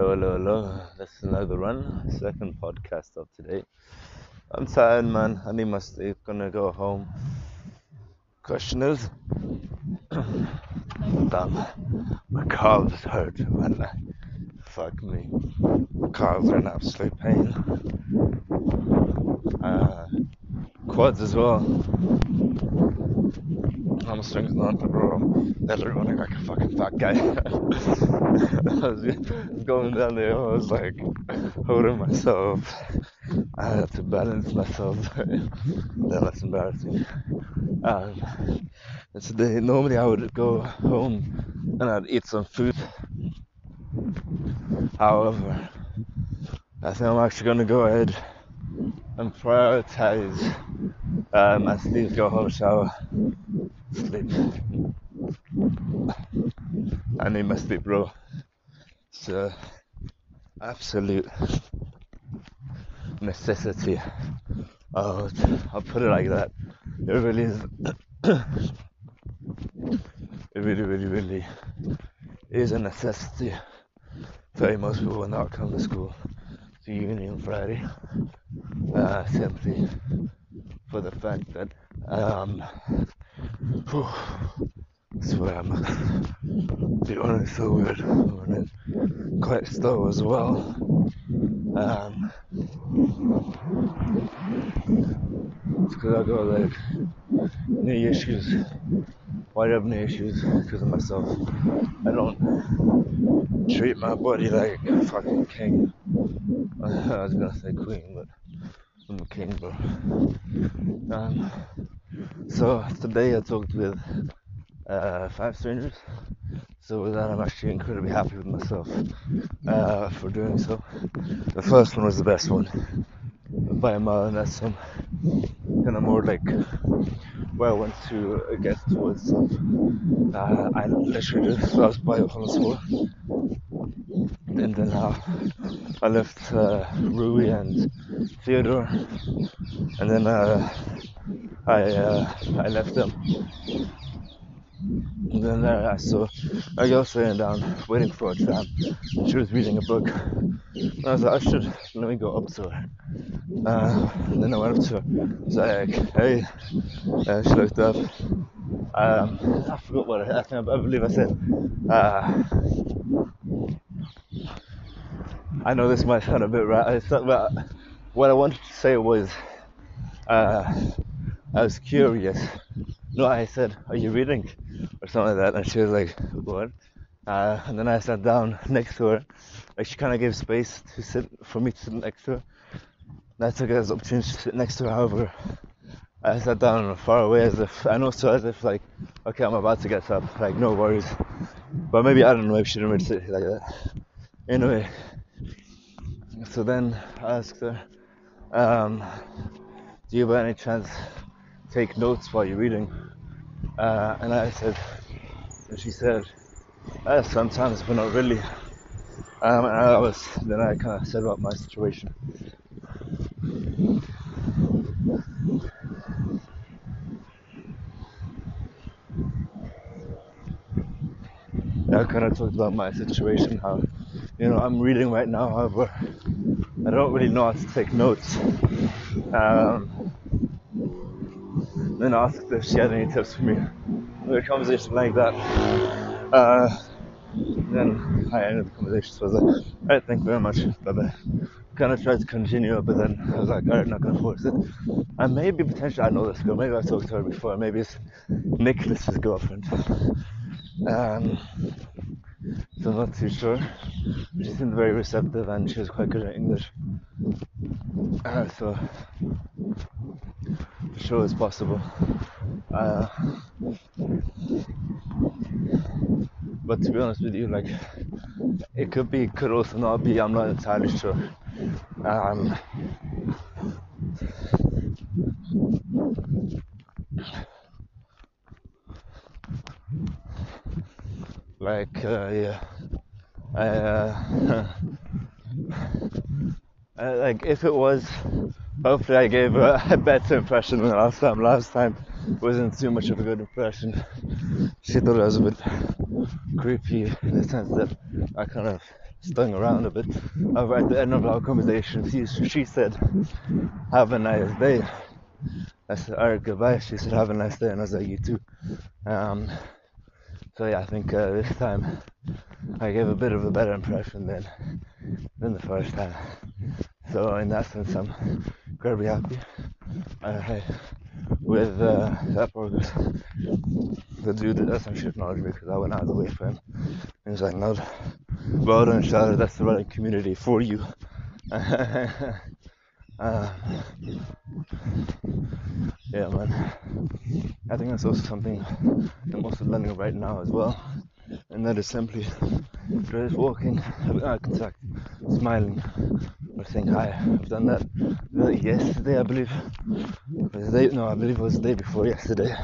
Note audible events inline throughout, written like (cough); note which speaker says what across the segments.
Speaker 1: Hello, hello, hello. This is another run, second podcast of today. I'm tired, man. I need my sleep. Gonna go home. Question is, (clears throat) damn, my calves hurt, man. Fuck me. Calves are in absolute pain. Uh, quads as well. Hamstrings not, bro. They're running like a fucking fat guy. I was going down there, I was like holding myself. I had to balance myself. (laughs) then that's embarrassing. Um, today, normally I would go home and I'd eat some food. However, I think I'm actually gonna go ahead and prioritize uh, my sleep, go home, shower, sleep. I need my sleep, bro. It's uh, absolute necessity. Oh, I'll put it like that. It really is. (coughs) it really, really, really is a necessity Very most people will not come to school to uni on Friday. Uh, simply for the fact that um, whew, swear I'm feeling so weird. I'm quite slow as well. Um, it's because I got like knee issues. Why do I have knee issues? Because of myself. I don't treat my body like a fucking king. (laughs) I was gonna say queen, but I'm a king, bro. Um, so today I talked with uh, five strangers. So with that, I'm actually incredibly happy with myself uh, for doing so. The first one was the best one by a mile, and that's some kind of more like where I went to uh, get towards stuff. Uh, I literally just I was by floor, and then uh, I left uh, Rui and Theodore, and then uh, I uh, I left them and then uh, I saw a girl sitting down waiting for a tram. And she was reading a book. And I was like, I should let me go up to her. Uh, and then I went up to her. I was like, hey. Uh, she looked up. Um, I forgot what I, I, think, I believe I said. Uh, I know this might sound a bit right, but what I wanted to say was uh, I was curious. No, I said, Are you reading? or something like that. And she was like, what? Uh, and then I sat down (laughs) next to her. Like she kind of gave space to sit for me to sit next to her. And I took it as an opportunity to sit next to her. However, I sat down far away as if and also as if like, okay, I'm about to get up. Like no worries. But maybe I don't know. if she didn't really sit like that. Anyway, so then I asked her, um, "Do you by any chance take notes while you're reading?" Uh, and I said, and she said, uh, sometimes, but not really. Um, and I was, then I kind of said about my situation. I kind of talked about my situation, how, you know, I'm reading right now, however, I don't really know how to take notes. Um, then asked if she had any tips for me. We had a conversation like that. Uh, then I ended the conversation, was like, alright, thank you very much. Bye bye. Kind of tried to continue, but then I was like, alright, not gonna force it. And maybe potentially, I know this girl, maybe I've talked to her before, maybe it's Nicholas's girlfriend. Um, so I'm not too sure. She seemed very receptive and she was quite good at English. Uh, so sure it's possible. Uh, but to be honest with you, like it could be, could also not be. I'm not entirely sure. Um, like uh, yeah, I, uh, (laughs) uh, like if it was hopefully I gave a, (laughs) a, better impression than last time. Last time wasn't too much of a good impression. She thought I was a bit creepy in the sense that I kind of stung around a bit. Uh, at the end of our conversation, she, she said, "Have a nice day." I said, "All right, goodbye." She said, "Have a nice day," and I was like, "You too." Um, so yeah, I think uh, this time I gave a bit of a better impression than than the first time. So in that sense, I'm incredibly happy uh, with uh, that progress. The dude that doesn't shoot knowledge because I went out of the way for him. He was like, no, well done, Charlotte, that's the right community for you. Uh, (laughs) yeah, man. I think that's also something I'm also learning right now as well. And that is simply just walking, having eye contact, smiling, or saying hi. I've done that yesterday, I believe. The day, no, I believe it was the day before yesterday.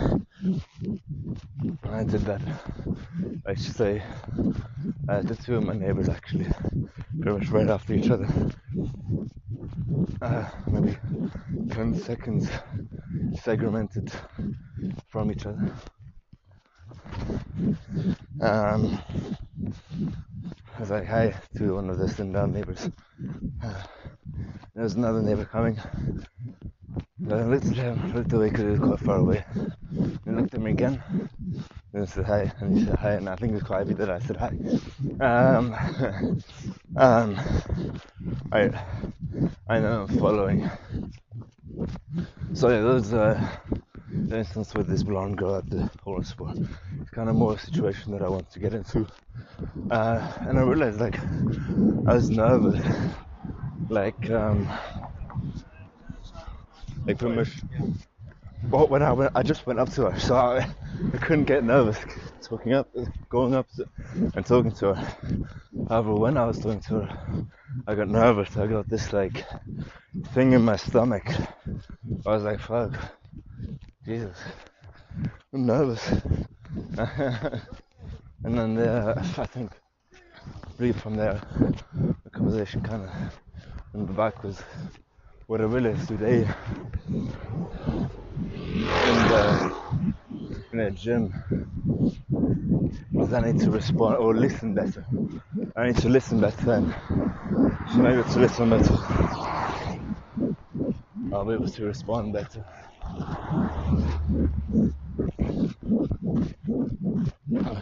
Speaker 1: I did that. I should say, uh, the two of my neighbors actually, pretty much right after each other. Uh, maybe 10 seconds segmented from each other. Um, I was like, hi to one of the down neighbors. Uh, there was another neighbor coming. I looked at him, looked away because he was quite far away. He looked at me again. And said hi, and he said hi, and I think it was quite happy that I said hi. Um, (laughs) um, I, I know I'm following. So yeah, those uh, the instance with this blonde girl at the horror sport. It's kind of more a situation that I want to get into. Uh, and I realized like I was nervous, like um, like pretty much. Well, when I went, I just went up to her, so I, I couldn't get nervous talking up, going up to, and talking to her. However, when I was talking to her, I got nervous. I got this like thing in my stomach. I was like, "Fuck, Jesus, I'm nervous." (laughs) and then uh, I think, really from there, the conversation kind of in the back was what I realized today in the in the gym is I need to respond or listen better. I need to listen better and so maybe to listen better. I'll be able to respond better.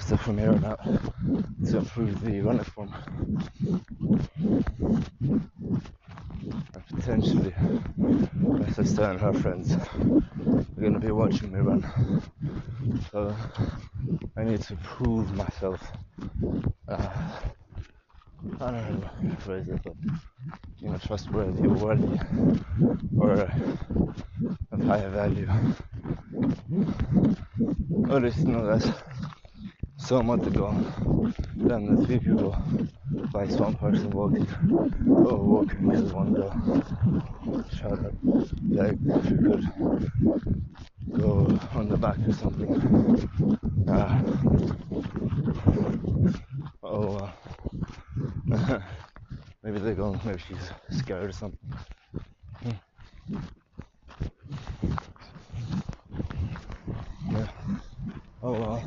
Speaker 1: Step from here on out to improve the running form. And potentially, my sister and her friends are going to be watching me run. So I need to prove myself. Uh, I don't know how to phrase it, but you know, trustworthy or worthy or of higher value. Or know that so much ago than the three people like one person walking or walking with one girl. Shout out like if you could go on the back or something. Uh, oh uh, maybe they're she's scared or something. Yeah. Oh well.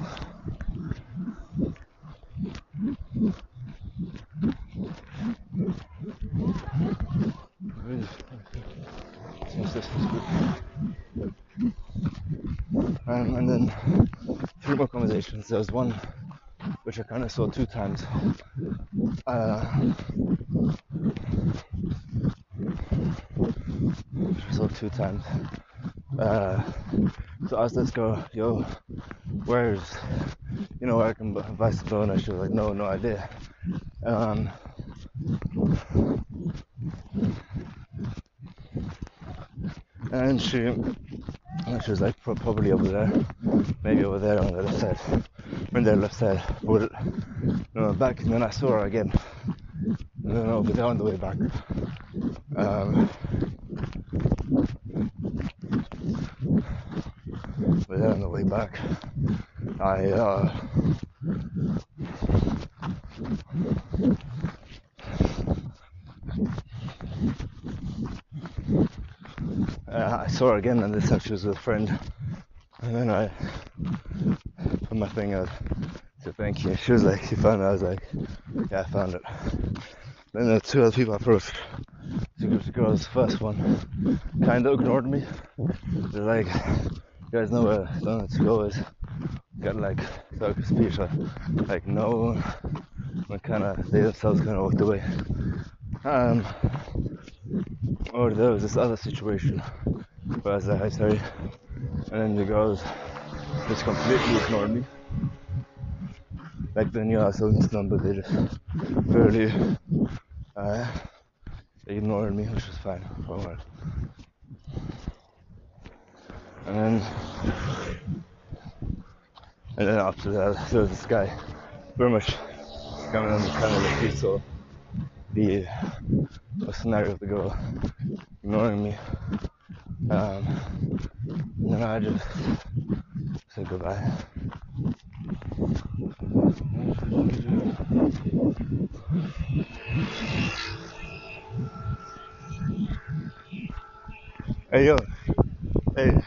Speaker 1: Um, and then three more conversations. There was one which I kind of saw two times. Uh, I two times. Uh, so I asked this girl, yo, where's, you know, where I can buy some donuts? She was like, no, no idea. Um, and she, and she was like, probably over there, maybe over there on the left side, on the left side. But no, back, and then I saw her again. No, no, but they on the way back. Um, the back, I uh, uh, I saw her again, and this time she was with a friend. And then I put my thing out So thank you. She was like, she found it. I was like, yeah, I found it. Then the two other people I approached. Two groups of girls. The first one kind of ignored me. They're like, you guys know where Donuts Go is. Got like circus speech, like, no. And kind of, they themselves kind of walked away. Um, or there was this other situation where I was like, sorry. And then the girls just completely ignored me. Like they knew I was them, but they just barely uh, ignored me, which was fine for a while. And then, and then after that, there was this guy, very much coming on the of like he saw the scenario of the girl ignoring me. Um, and then I just said goodbye. Hey yo, hey.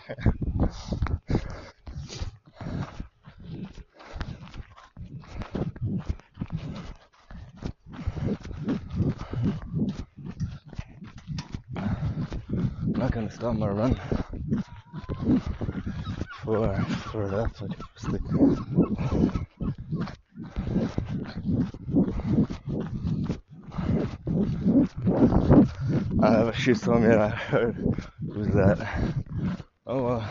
Speaker 1: Gonna my run. For for that sort of thing. Uh, she told I heard was that. Oh uh,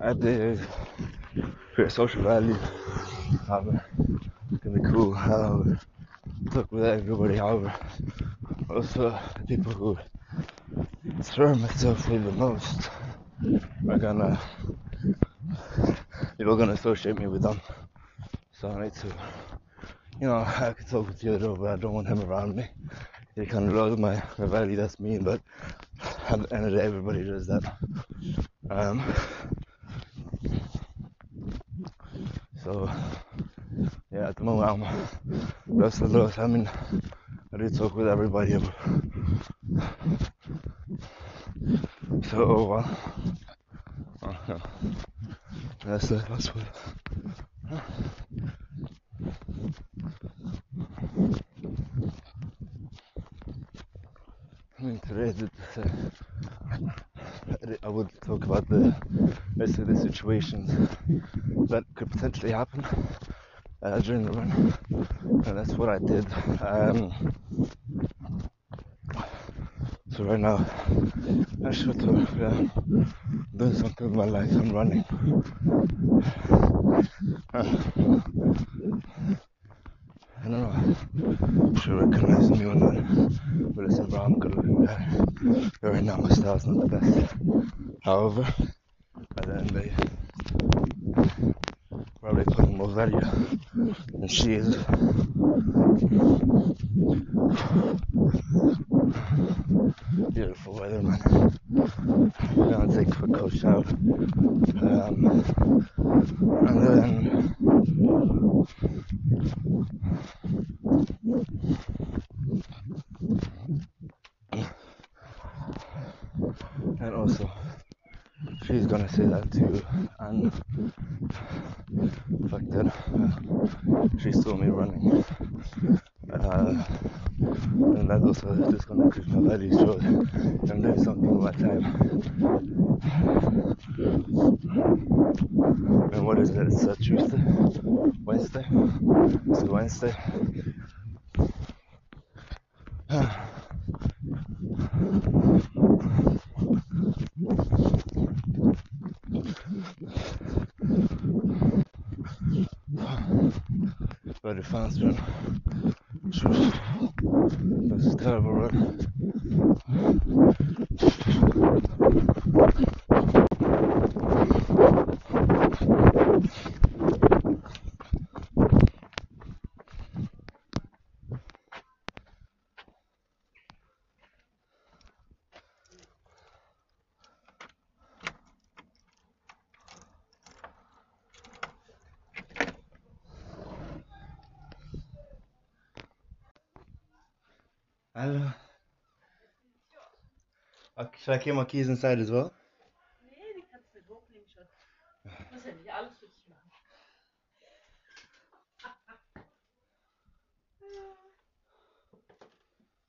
Speaker 1: I did for social value however it can be cool. However talk with everybody however also people who surround myself with the most are gonna people are gonna associate me with them. So I need to you know I can talk with Theodore but I don't want him around me. He kind of loves my, my value that's mean but at the end of the day everybody does that. Um, so yeah at the moment I'm lost and lost I mean I do talk with everybody so oh well oh, yeah. that's the that's what I mean today the, I would talk about the let's the situations that could potentially happen uh, during the run. And that's what I did. Um, so right now I should have yeah, doing something with my life I'm running I don't know. Should recognize me or not. But listen, bro, I'm guy. Right now, my style's not the best. However, at the end of the probably putting more value than she is. Beautiful weather, man. I'm gonna take a quick cold shower. Um, and then and also she's gonna say that too and fuck that uh, she saw me running uh, and that's also increase my value so I'm doing something my time and what is it it's uh, Tuesday Wednesday it's Wednesday very fast run. That's a Should I keep my keys inside as well?